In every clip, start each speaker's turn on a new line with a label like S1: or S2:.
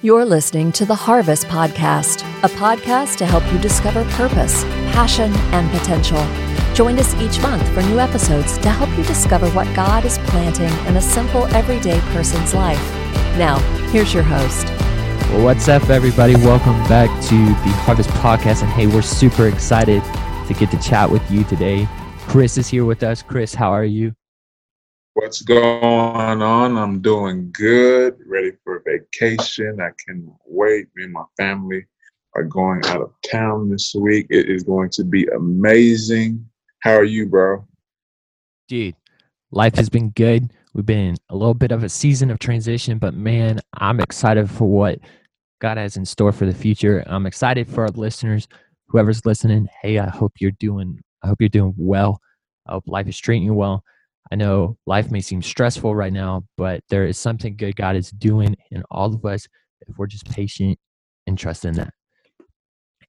S1: You're listening to the Harvest Podcast, a podcast to help you discover purpose, passion, and potential. Join us each month for new episodes to help you discover what God is planting in a simple, everyday person's life. Now, here's your host.
S2: Well, what's up, everybody? Welcome back to the Harvest Podcast. And hey, we're super excited to get to chat with you today. Chris is here with us. Chris, how are you?
S3: What's going on? I'm doing good, ready for vacation. I can wait. Me and my family are going out of town this week. It is going to be amazing. How are you, bro?
S2: Dude, life has been good. We've been in a little bit of a season of transition, but man, I'm excited for what God has in store for the future. I'm excited for our listeners, whoever's listening. Hey, I hope you're doing I hope you're doing well. I hope life is treating you well. I know life may seem stressful right now, but there is something good God is doing in all of us if we're just patient and trust in that.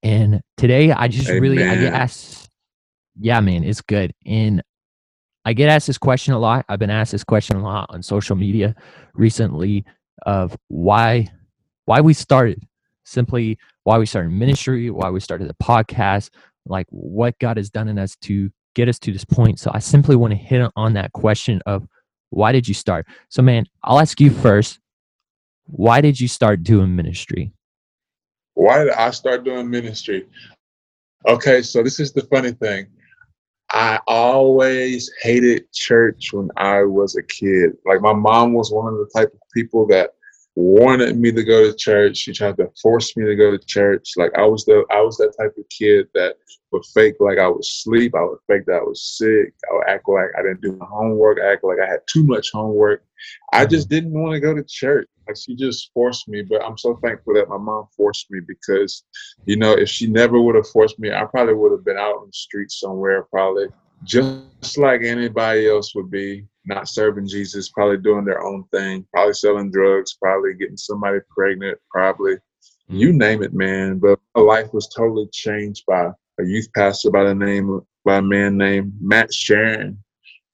S2: And today I just Amen. really I get asked, yeah, man, it's good. And I get asked this question a lot. I've been asked this question a lot on social media recently of why why we started. Simply why we started ministry, why we started the podcast, like what God has done in us to get us to this point. So I simply want to hit on that question of why did you start? So, man, I'll ask you first why did you start doing ministry?
S3: Why did I start doing ministry? Okay, so this is the funny thing. I always hated church when I was a kid. Like my mom was one of the type of people that wanted me to go to church. She tried to force me to go to church. Like I was the I was that type of kid that would fake like I was asleep. I would fake that I was sick. I would act like I didn't do my homework. I act like I had too much homework. I just mm-hmm. didn't want to go to church. Like she just forced me. But I'm so thankful that my mom forced me because, you know, if she never would have forced me, I probably would have been out on the street somewhere, probably just like anybody else would be not serving Jesus, probably doing their own thing, probably selling drugs, probably getting somebody pregnant, probably you mm-hmm. name it, man. But my life was totally changed by a youth pastor by the name by a man named Matt Sharon.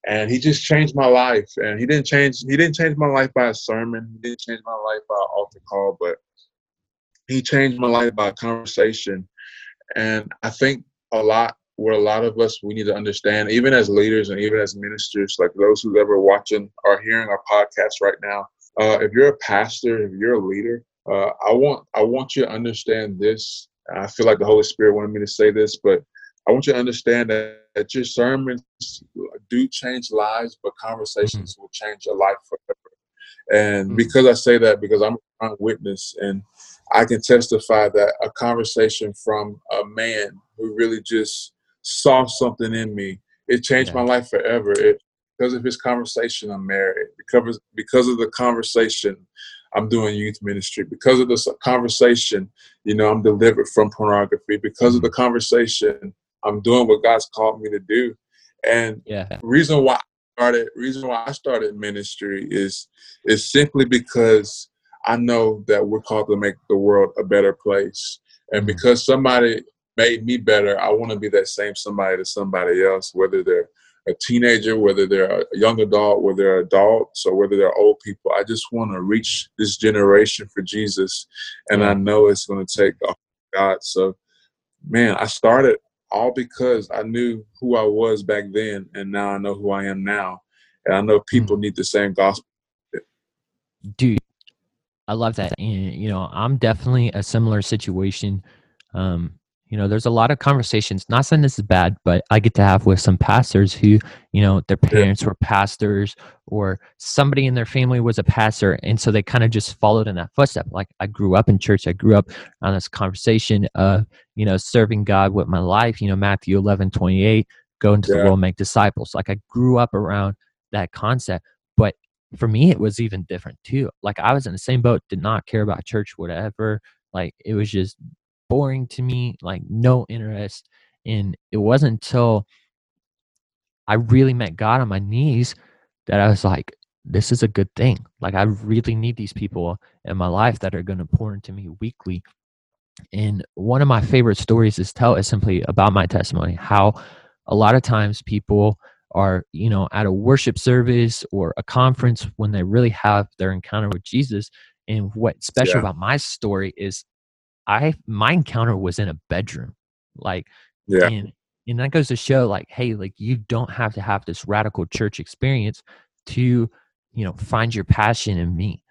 S3: And he just changed my life. And he didn't change he didn't change my life by a sermon. He didn't change my life by an altar call, but he changed my life by a conversation. And I think a lot what a lot of us we need to understand, even as leaders and even as ministers, like those who's ever watching or hearing our podcast right now, uh, if you're a pastor, if you're a leader, uh, I want I want you to understand this. I feel like the Holy Spirit wanted me to say this, but I want you to understand that, that your sermons do change lives, but conversations mm-hmm. will change your life forever. And mm-hmm. because I say that, because I'm a witness, and I can testify that a conversation from a man who really just saw something in me. It changed yeah. my life forever. It because of his conversation, I'm married. Because because of the conversation, I'm doing youth ministry. Because of this conversation, you know, I'm delivered from pornography. Because of the mm-hmm. conversation, I'm doing what God's called me to do. And yeah. reason why I started reason why I started ministry is is simply because I know that we're called to make the world a better place. And mm-hmm. because somebody made me better, I want to be that same somebody to somebody else, whether they're a teenager, whether they're a young adult, whether they're adults, or whether they're old people. I just want to reach this generation for Jesus, and I know it's going to take God. So, man, I started all because I knew who I was back then, and now I know who I am now, and I know people mm. need the same gospel.
S2: Dude, I love that, and you know, I'm definitely a similar situation. Um, you know there's a lot of conversations not saying this is bad but i get to have with some pastors who you know their parents were pastors or somebody in their family was a pastor and so they kind of just followed in that footstep. Like i grew up in church. I grew up on this conversation of you know serving god with my life you know matthew 11 28 go into yeah. the world make disciples. Like i grew up around that concept but for me it was even different too. Like i was in the same boat did not care about church whatever. Like it was just boring to me, like no interest. And it wasn't until I really met God on my knees that I was like, this is a good thing. Like, I really need these people in my life that are going to pour into me weekly. And one of my favorite stories is tell is simply about my testimony, how a lot of times people are, you know, at a worship service or a conference when they really have their encounter with Jesus, And what's special
S3: Yeah.
S2: about my story is I my encounter was in a bedroom. Like
S3: Yeah.
S2: and and that goes to show like, hey, like you don't have to have this radical church experience to, you know, find your passion in me.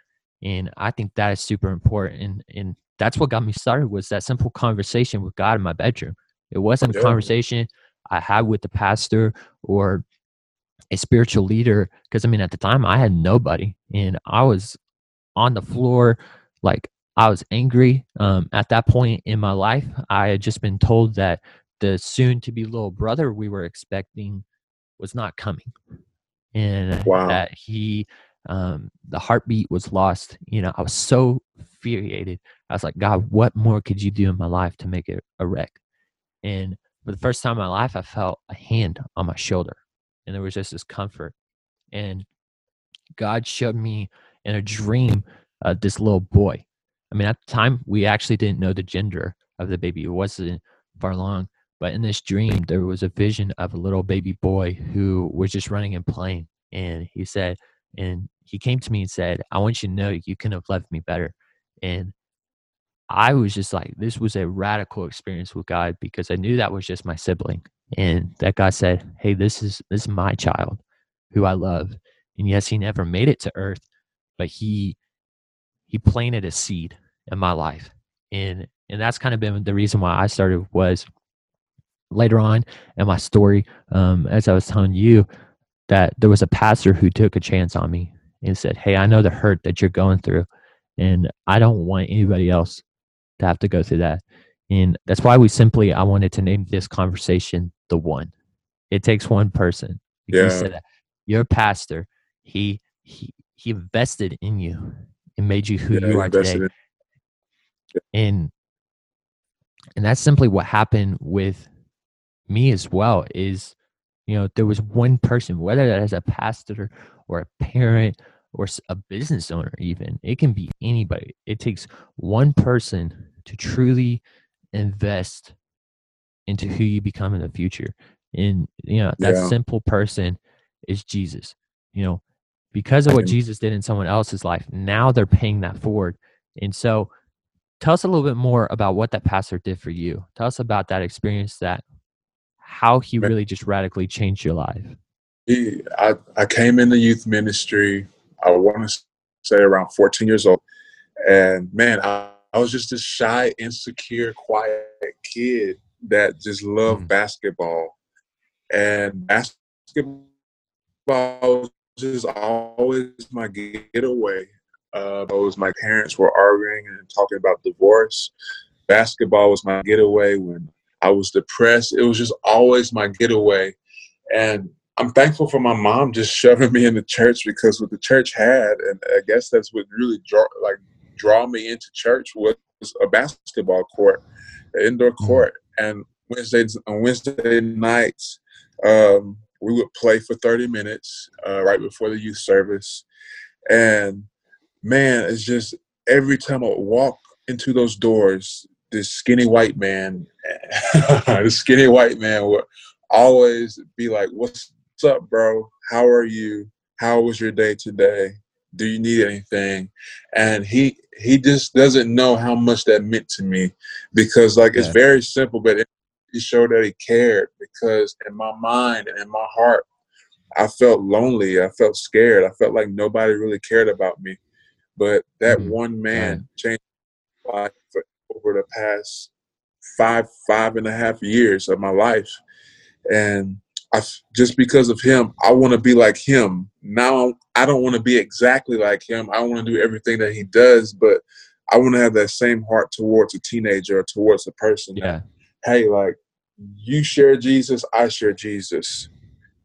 S2: And I think that is super important. And and that's what got me started was that simple conversation with God in my bedroom. It wasn't a conversation I had with the pastor or a spiritual leader. Cause I mean, at the time I had nobody and I was on the floor, like I was angry. Um, at that point in my life, I had just been told that the soon to be little brother we were expecting was not coming. And
S3: Wow.
S2: that he, um, the heartbeat was lost. You know, I was so infuriated. I was like, God, what more could you do in my life to make it a wreck? And for the first time in my life, I felt a hand on my shoulder, and there was just this comfort. And God showed me in a dream uh, this little boy. I mean, at the time, we actually didn't know the gender of the baby. It wasn't far along. But in this dream, there was a vision of a little baby boy who was just running and playing. And he said, and he came to me and said, I want you to know you couldn't have loved me better. And I was just like, this was a radical experience with God because I knew that was just my sibling. And that God said, Hey, this is this is my child who I love. And yes, he never made it to earth, but he he planted a seed in my life. And and that's kind of been the reason why I started was later on in my story, um, as I was telling you, that there was a pastor who took a chance on me and said, Hey, I know the hurt that you're going through, and I don't want anybody else to have to go through that. And that's why we simply, I wanted to name this conversation the one. It takes one person.
S3: Yeah.
S2: said, your pastor, he, he, he invested in you and made you who
S3: Yeah,
S2: you are today.
S3: in-
S2: And, and that's simply what happened with me as well is, you know, there was one person, whether that is a pastor or a parent or a business owner, even it can be anybody. It takes one person to truly invest into who you become in the future. And, you know, that
S3: Yeah.
S2: simple person is Jesus. You know, because of what Jesus did in someone else's life, now they're paying that forward. And so, tell us a little bit more about what that pastor did for you. Tell us about that experience that how he really just radically changed your life.
S3: He, I, I came in the youth ministry. I want to say around 14 years old, and man, I, I was just this shy, insecure, quiet kid that just loved
S2: Mm.
S3: basketball, and basketball was always my getaway. Uh, those my parents were arguing and talking about divorce. Basketball was my getaway when I was depressed. It was just always my getaway, and I'm thankful for my mom just shoving me into church because what the church had, and I guess that's what really draw like draw me into church was a basketball court, an indoor court, and Wednesdays on Wednesday nights um, we would play for 30 minutes uh, right before the youth service, and man, it's just every time I walk into those doors, this skinny white man, this skinny white man would always be like, "What's up, bro? How are you? How was your day today? Do you need anything? And he he just doesn't know how much that meant to me because like it's very simple, but it, he showed that he cared because in my mind and in my heart, I felt lonely. I felt scared. I felt like nobody really cared about me. But that
S2: Mhm.
S3: one man changed my life for over the past five five and a half years of my life, and I just because of him, I want to be like him. Now I don't want to be exactly like him. I want to do everything that he does, but I want to have that same heart towards a teenager or towards a person. that,
S2: Yeah.
S3: hey, like you share Jesus, I share Jesus.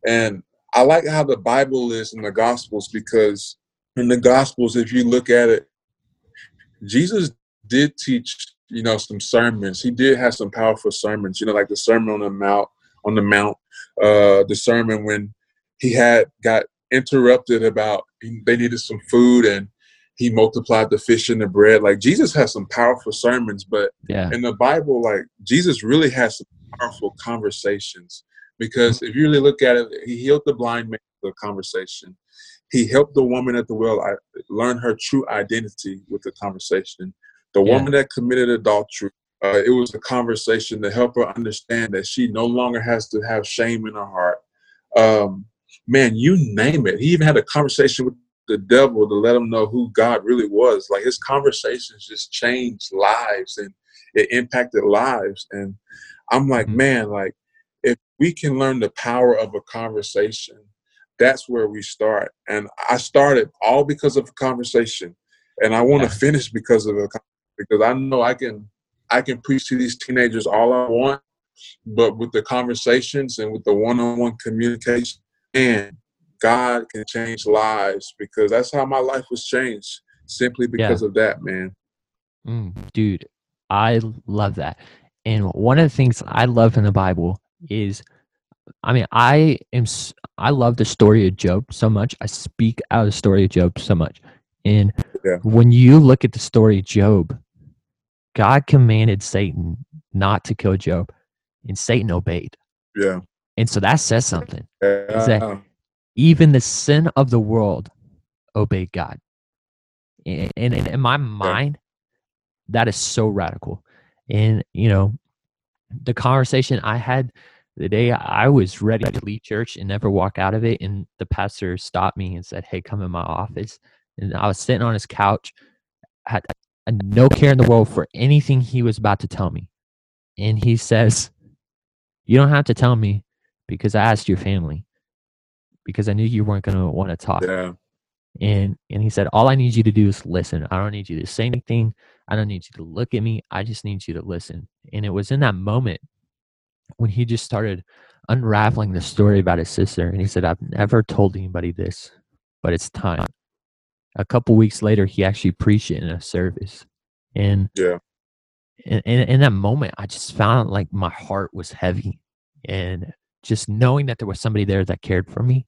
S3: And I like how the Bible is in the Gospels because in the Gospels, if you look at it, Jesus did teach, you know, some sermons. He did have some powerful sermons, you know, like the Sermon on the Mount, on the Mount, uh, the sermon when he had got interrupted about they needed some food and he multiplied the fish and the bread. Like Jesus has some powerful sermons, but
S2: Yeah.
S3: in the Bible, like Jesus really has some powerful conversations because if you really look at it, he healed the blind man with a conversation. he helped the woman at the well learn her true identity with the conversation. The
S2: Yeah.
S3: woman that committed adultery, uh, it was a conversation to help her understand that she no longer has to have shame in her heart. Um, man, you name it. He even had a conversation with the devil to let him know who God really was. Like his conversations just changed lives and it impacted lives. And I'm like,
S2: Mhm.
S3: man, like if we can learn the power of a conversation, that's where we start. And I started all because of a conversation, and I want to
S2: Yeah.
S3: finish because of a because I know I can I can preach to these teenagers all I want, but with the conversations and with the one-on-one communication, and God can change lives because that's how my life was changed simply because of that, man.
S2: Mm, dude, I love that. And one of the things I love in the Bible is, I mean, I am I love the story of Job so much. I speak out of the story of Job so much. And
S3: Yeah.
S2: when you look at the story of Job, God commanded Satan not to kill Job, and Satan obeyed.
S3: Yeah.
S2: And so that says something.
S3: Yeah.
S2: that- Even the sin of the world obeyed God. And and in, in my mind, that is so radical. And you know, the conversation I had the day I was ready to leave church and never walk out of it, and the pastor stopped me and said, "Hey, come in my office." And I was sitting on his couch, had no care in the world for anything he was about to tell me, and he says, "You don't have to tell me because I asked your family because I knew you weren't going to want to talk."
S3: yeah.
S2: and and he said all i need you to do is listen i don't need you to say anything i don't need you to look at me i just need you to listen and it was in that moment when he just started unraveling the story about his sister and he said i've never told anybody this but it's time. A couple weeks later he actually preached it in a service and
S3: Yeah.
S2: in, in, in that moment i just found like my heart was heavy and just knowing that there was somebody there that cared for me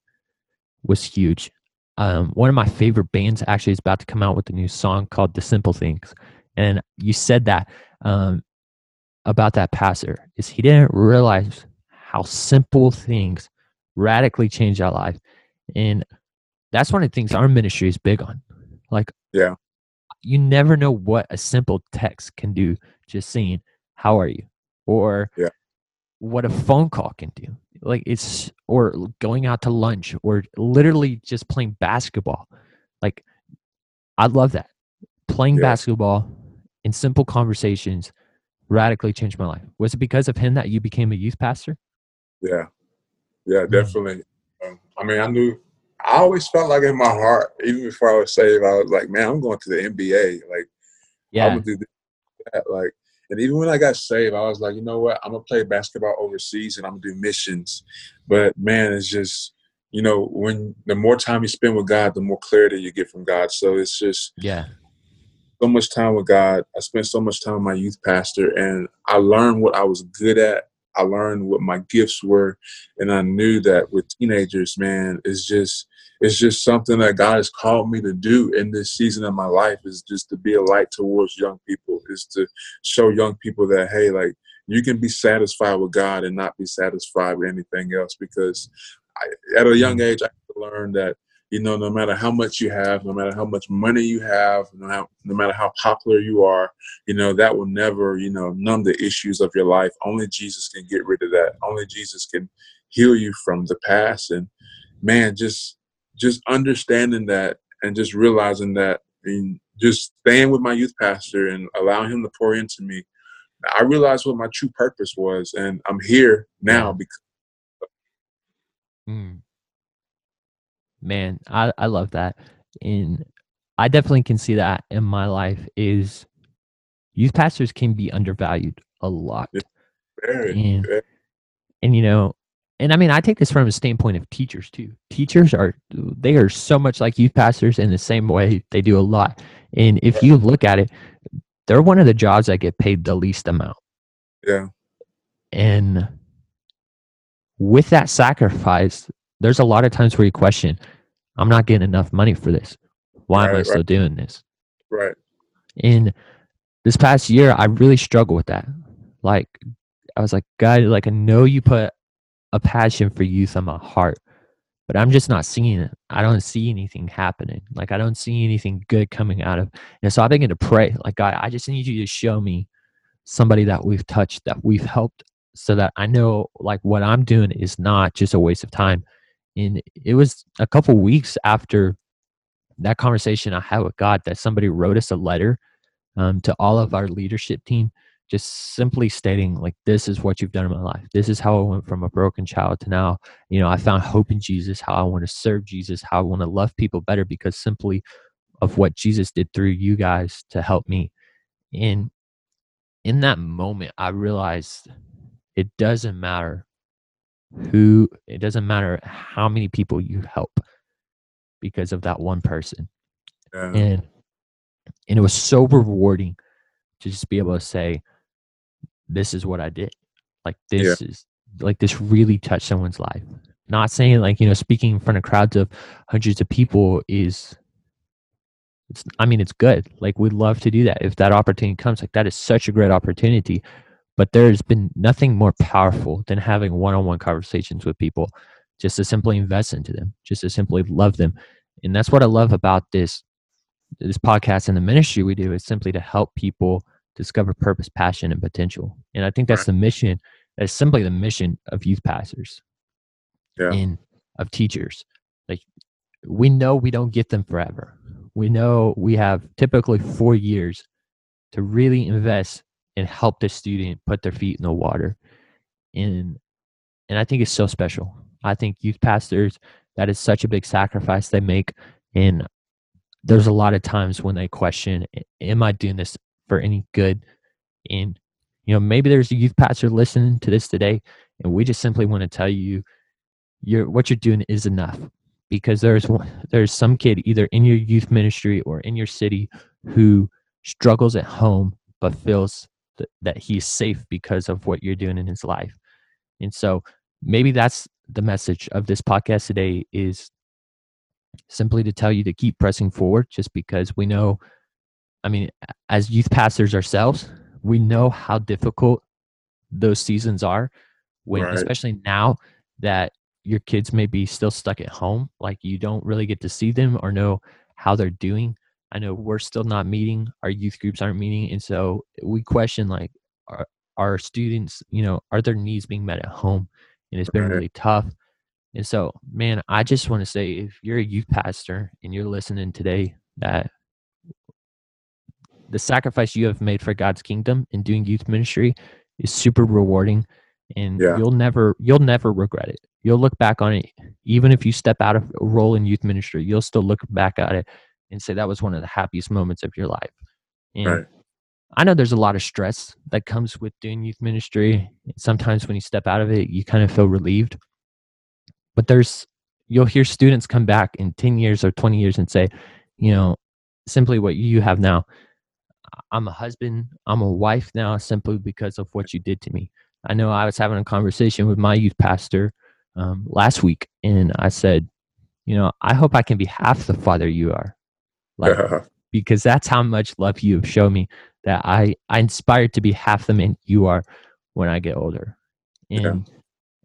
S2: was huge. Um, one of my favorite bands actually is about to come out with a new song called the simple things and you said that um, about that pastor is he didn't realize how simple things radically change our life and that's one of the things our ministry is big on like
S3: Yeah.
S2: you never know what a simple text can do just saying how are you or
S3: Yeah.
S2: what a phone call can do like it's or going out to lunch or literally just playing basketball like i love that playing
S3: Yeah.
S2: basketball in simple conversations radically changed my life was it because of him that you became a youth pastor
S3: Yeah, yeah,
S2: Mm.
S3: definitely. Um, I mean, I knew. I always felt like in my heart, even before I was saved, I was like, "Man, I'm going to the NBA. Like,
S2: yeah, I'm
S3: gonna do that." Like, and even when I got saved, I was like, "You know what? I'm gonna play basketball overseas, and I'm gonna do missions." But man, it's just, you know, when the more time you spend with God, the more clarity you get from God. So it's just
S2: yeah
S3: so much time with God. I spent so much time with my youth pastor, and I learned what I was good at. I learned what my gifts were, and I knew that with teenagers, man, it's just it's just something that God has called me to do in this season of my life. Is just to be a light towards young people. Is to show young people that hey, like you can be satisfied with God and not be satisfied with anything else. Because I, at a young age, I learned that you know, no matter how much you have, no matter how much money you have, no, how, no matter how popular you are, you know, that will never, you know, numb the issues of your life. Only Jesus can get rid of that. Only Jesus can heal you from the past. And man, just just understanding that and just realizing that and just staying with my youth pastor and allowing him to pour into me, I realized what my true purpose was. And I'm here now because
S2: Mm. Man, I, I love that. And I definitely can see that in my life is youth pastors can be undervalued a lot. And, and you know, and I mean, I take this from a standpoint of teachers too. Teachers are, they are so much like youth pastors in the same way they do a lot. And if you look at it, they're one of the jobs that get paid the least amount.
S3: yeah,
S2: And with that sacrifice, there's a lot of times where you question, I'm not getting enough money for this. Why am I
S3: Right,
S2: still
S3: right.
S2: doing this?
S3: right.
S2: And this past year, I really struggled with that. Like, I was like, God, like, I know you put a passion for youth on my heart, but I'm just not seeing it. I don't see anything happening. Like I don't see anything good coming out of. And so I begin to pray, like God, I just need you to show me somebody that we've touched, that we've helped, so that I know like what I'm doing is not just a waste of time. And it was a couple weeks after that conversation I had with God that somebody wrote us a letter um, to all of our leadership team just simply stating like this is what you've done in my life. This is how i went from a broken child to now. You know i found hope in jesus how i want to serve jesus how i want to love people better because simply of what jesus did through you guys to help me. And in that moment i realized it doesn't matter who it doesn't matter how many people you help because of that one person yeah. and and it was so rewarding to just be able to say this is what I did. Like this yeah. is like this really touched someone's life. Not saying like, you know, speaking in front of crowds of hundreds of people is it's I mean it's good. Like we'd love to do that. If that opportunity comes, like that is such a great opportunity. But there's been nothing more powerful than having one-on-one conversations with people just to simply invest into them, just to simply love them. And that's what I love about this this podcast and the ministry we do is simply to help people discover purpose, passion, and potential. And I think that's the mission. That's simply the mission of youth pastors yeah. and of teachers. Like we know we don't get them forever. We know we have typically four years to really invest and help the student put their feet in the water. And and I think it's so special. I think youth pastors, that is such a big sacrifice they make. And there's a lot of times when they question, am I doing this for any good. And, you know, maybe there's a youth pastor listening to this today, and we just simply want to tell you you're, what you're doing is enough because there's there's some kid either in your youth ministry or in your city who struggles at home but feels that, that he's safe because of what you're doing in his life and so maybe that's the message of this podcast today is simply to tell you to keep pressing forward just because we know I mean, as youth pastors ourselves, we know how difficult those seasons are when, right. especially now that your kids may be still stuck at home, like you don't really get to see them or know how they're doing. I know we're still not meeting, our youth groups aren't meeting. And so we question, like, are our students, you know, are their needs being met at home? And it's been really tough. And so, man, I just want to say if you're a youth pastor and you're listening today, that the sacrifice you have made for God's kingdom in doing youth ministry is super rewarding and yeah. you'll never you'll never regret it. You'll look back on it even if you step out of a role in youth ministry, you'll still look back at it and say that was one of the happiest moments of your life. And right. I know there's a lot of stress that comes with doing youth ministry. Sometimes when you step out of it, you kind of feel relieved. But there's you'll hear students come back in 10 years or 20 years and say, you know, simply what you have now I'm a husband, I'm a wife now simply because of what you did to me. I know I was having a conversation with my youth pastor um, last week, and I said, you know, I hope I can be half the father you are, like, because that's how much love you have shown me. That I I inspired to be half the man you are when I get older, and yeah.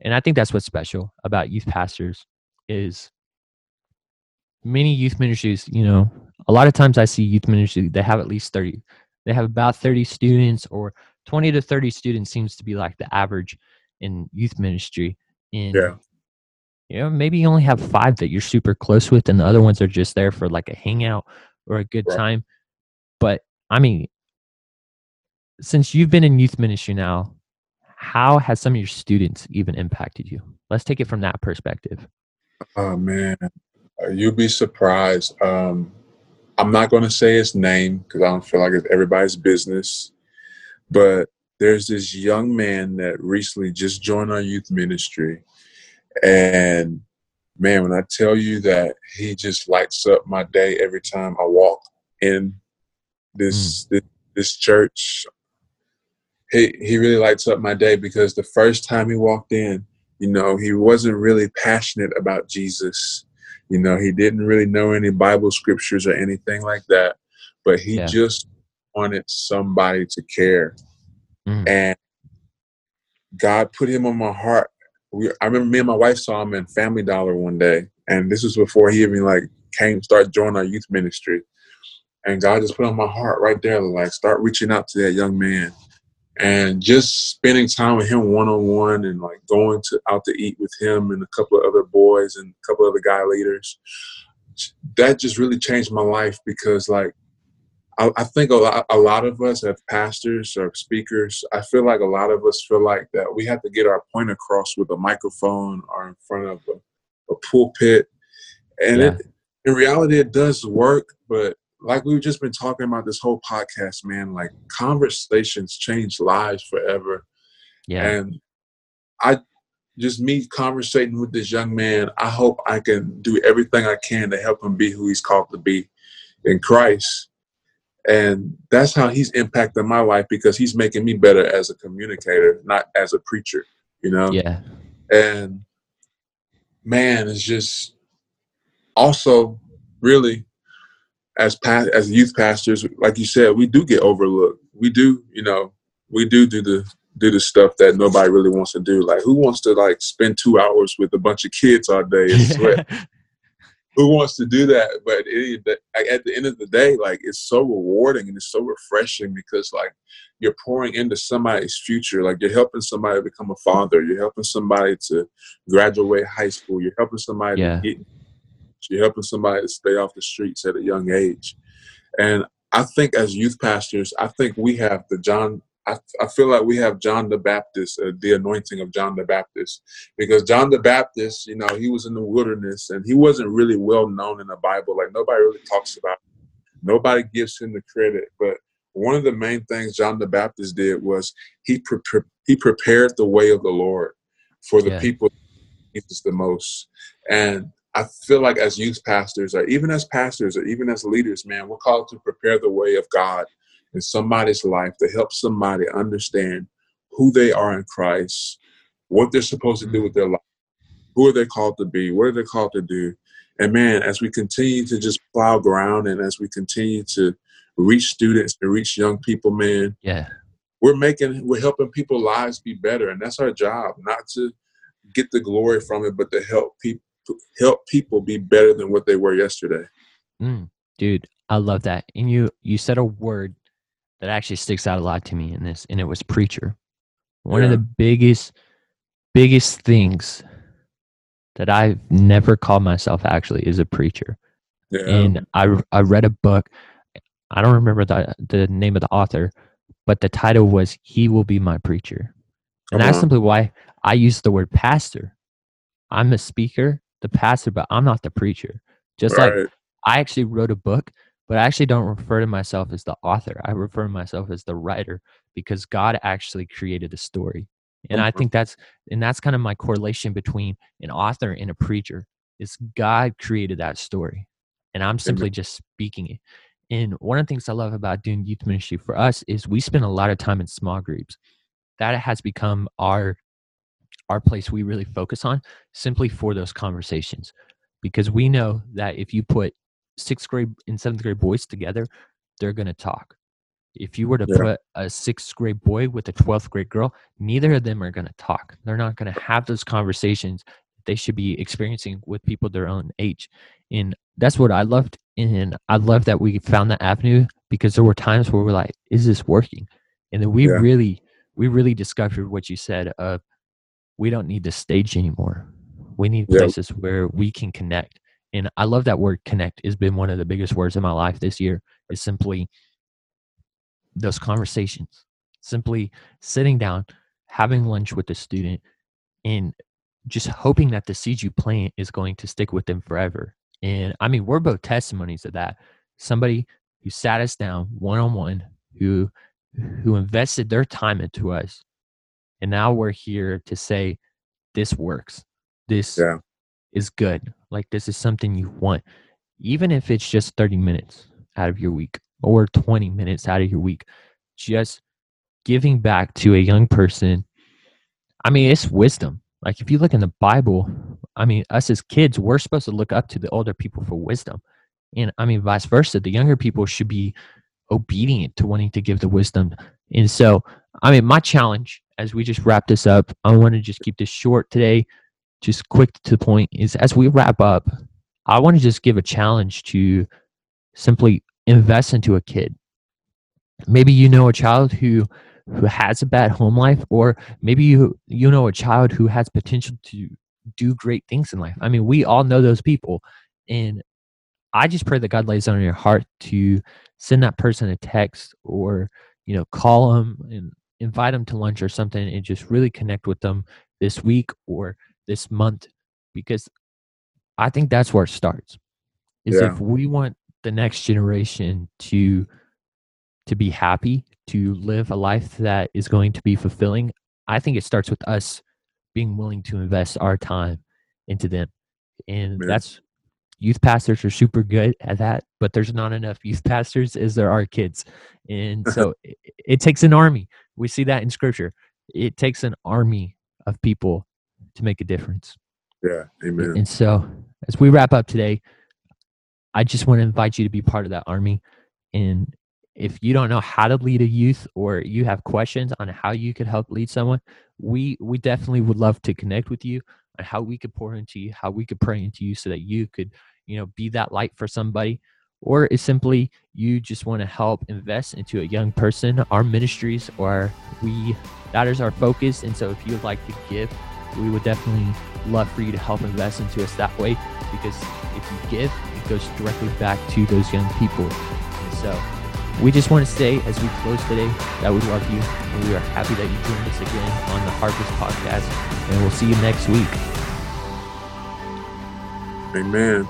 S2: and I think that's what's special about youth pastors is many youth ministries. You know, a lot of times I see youth ministry they have at least thirty they have about 30 students or 20 to 30 students seems to be like the average in youth ministry and yeah you know maybe you only have five that you're super close with and the other ones are just there for like a hangout or a good right. time but i mean since you've been in youth ministry now how has some of your students even impacted you let's take it from that perspective
S3: oh man uh, you'll be surprised um I'm not going to say his name because I don't feel like it's everybody's business. But there's this young man that recently just joined our youth ministry. And man, when I tell you that he just lights up my day every time I walk in this mm. this, this church, he he really lights up my day because the first time he walked in, you know, he wasn't really passionate about Jesus. You know, he didn't really know any Bible scriptures or anything like that, but he yeah. just wanted somebody to care. Mm. And God put him on my heart. We, I remember me and my wife saw him in Family Dollar one day, And this was before he even like came, start joining our youth ministry. And God just put on my heart right there, like start reaching out to that young man and just spending time with him one on one and like going to out to eat with him and a couple of other boys and a couple of other guy leaders. That just really changed my life because like I, I think a lot, a lot of us as pastors or speakers, I feel like a lot of us feel like that we have to get our point across with a microphone or in front of a, a pulpit. And yeah. it, in reality, it does work, but like we've just been talking about this whole podcast, man, like conversations change lives forever.
S2: Yeah.
S3: And I just me conversating with this young man, I hope I can do everything I can to help him be who he's called to be in Christ. And that's how he's impacted my life because he's making me better as a communicator, not as a preacher, you know?
S2: Yeah.
S3: And man, it's just also really as past as youth pastors, like you said, we do get overlooked. We do, you know, we do do the do the stuff that nobody really wants to do. Like, who wants to like spend two hours with a bunch of kids all day and sweat? who wants to do that? But it, at the end of the day, like it's so rewarding and it's so refreshing because like you're pouring into somebody's future. Like you're helping somebody become a father. You're helping somebody to graduate high school. You're helping somebody yeah. to get you're helping somebody to stay off the streets at a young age. And I think as youth pastors, I think we have the John. I, I feel like we have John the Baptist, uh, the anointing of John the Baptist, because John the Baptist, you know, he was in the wilderness and he wasn't really well known in the Bible. Like nobody really talks about. Him. Nobody gives him the credit, but one of the main things John the Baptist did was he pre- he prepared the way of the Lord for the yeah. people Jesus the most. And I feel like as youth pastors, or even as pastors, or even as leaders, man, we're called to prepare the way of God in somebody's life to help somebody understand who they are in Christ, what they're supposed to do with their life, who are they called to be, what are they called to do. And man, as we continue to just plow ground and as we continue to reach students and reach young people, man,
S2: yeah,
S3: we're making we're helping people's lives be better. And that's our job, not to get the glory from it, but to help people help people be better than what they were yesterday.
S2: Mm, dude, I love that. And you you said a word that actually sticks out a lot to me in this, and it was preacher. One yeah. of the biggest biggest things that I've never called myself actually is a preacher. Yeah. And I I read a book. I don't remember the the name of the author, but the title was "He Will Be My Preacher," and uh-huh. that's simply why I use the word pastor. I'm a speaker the pastor, but I'm not the preacher. Just right. like I actually wrote a book, but I actually don't refer to myself as the author. I refer to myself as the writer because God actually created the story. And I think that's and that's kind of my correlation between an author and a preacher is God created that story. And I'm simply just speaking it. And one of the things I love about doing youth ministry for us is we spend a lot of time in small groups. That has become our our place we really focus on simply for those conversations because we know that if you put sixth grade and seventh grade boys together they're going to talk if you were to yeah. put a sixth grade boy with a 12th grade girl neither of them are going to talk they're not going to have those conversations they should be experiencing with people their own age and that's what i loved and i love that we found that avenue because there were times where we're like is this working and then we yeah. really we really discovered what you said of we don't need the stage anymore. We need places where we can connect. And I love that word connect has been one of the biggest words in my life this year is simply those conversations, simply sitting down, having lunch with the student and just hoping that the seed you plant is going to stick with them forever. And I mean, we're both testimonies of that. Somebody who sat us down one on one, who who invested their time into us and now we're here to say this works. This yeah. Is good. Like this is something you want. Even if it's just 30 minutes out of your week or 20 minutes out of your week, just giving back to a young person. I mean, it's wisdom. Like if you look in the Bible, I mean, us as kids, we're supposed to look up to the older people for wisdom. And I mean, vice versa. The younger people should be obedient to wanting to give the wisdom. And so, I mean, my challenge as we just wrap this up, I want to just keep this short today. Just quick to the point is as we wrap up, I want to just give a challenge to simply invest into a kid. Maybe you know a child who who has a bad home life or maybe you you know a child who has potential to do great things in life. I mean, we all know those people and I just pray that God lays on your heart to send that person a text or you know call them and invite them to lunch or something and just really connect with them this week or this month because I think that's where it starts. Is
S3: Yeah.
S2: if we want the next generation to to be happy, to live a life that is going to be fulfilling, I think it starts with us being willing to invest our time into them. And
S3: Yeah.
S2: that's youth pastors are super good at that, but there's not enough youth pastors as there are kids. And so it, it takes an army. We see that in scripture. It takes an army of people to make a difference.
S3: Yeah. Amen.
S2: And so, as we wrap up today, I just want to invite you to be part of that army. And if you don't know how to lead a youth or you have questions on how you could help lead someone, we we definitely would love to connect with you on how we could pour into you, how we could pray into you so that you could, you know, be that light for somebody. Or is simply you just want to help invest into a young person, our ministries or we that is our focus. And so if you'd like to give, we would definitely love for you to help invest into us that way because if you give, it goes directly back to those young people. And so we just want to say as we close today that we love you and we are happy that you joined us again on the Harvest Podcast. And we'll see you next week.
S3: Amen.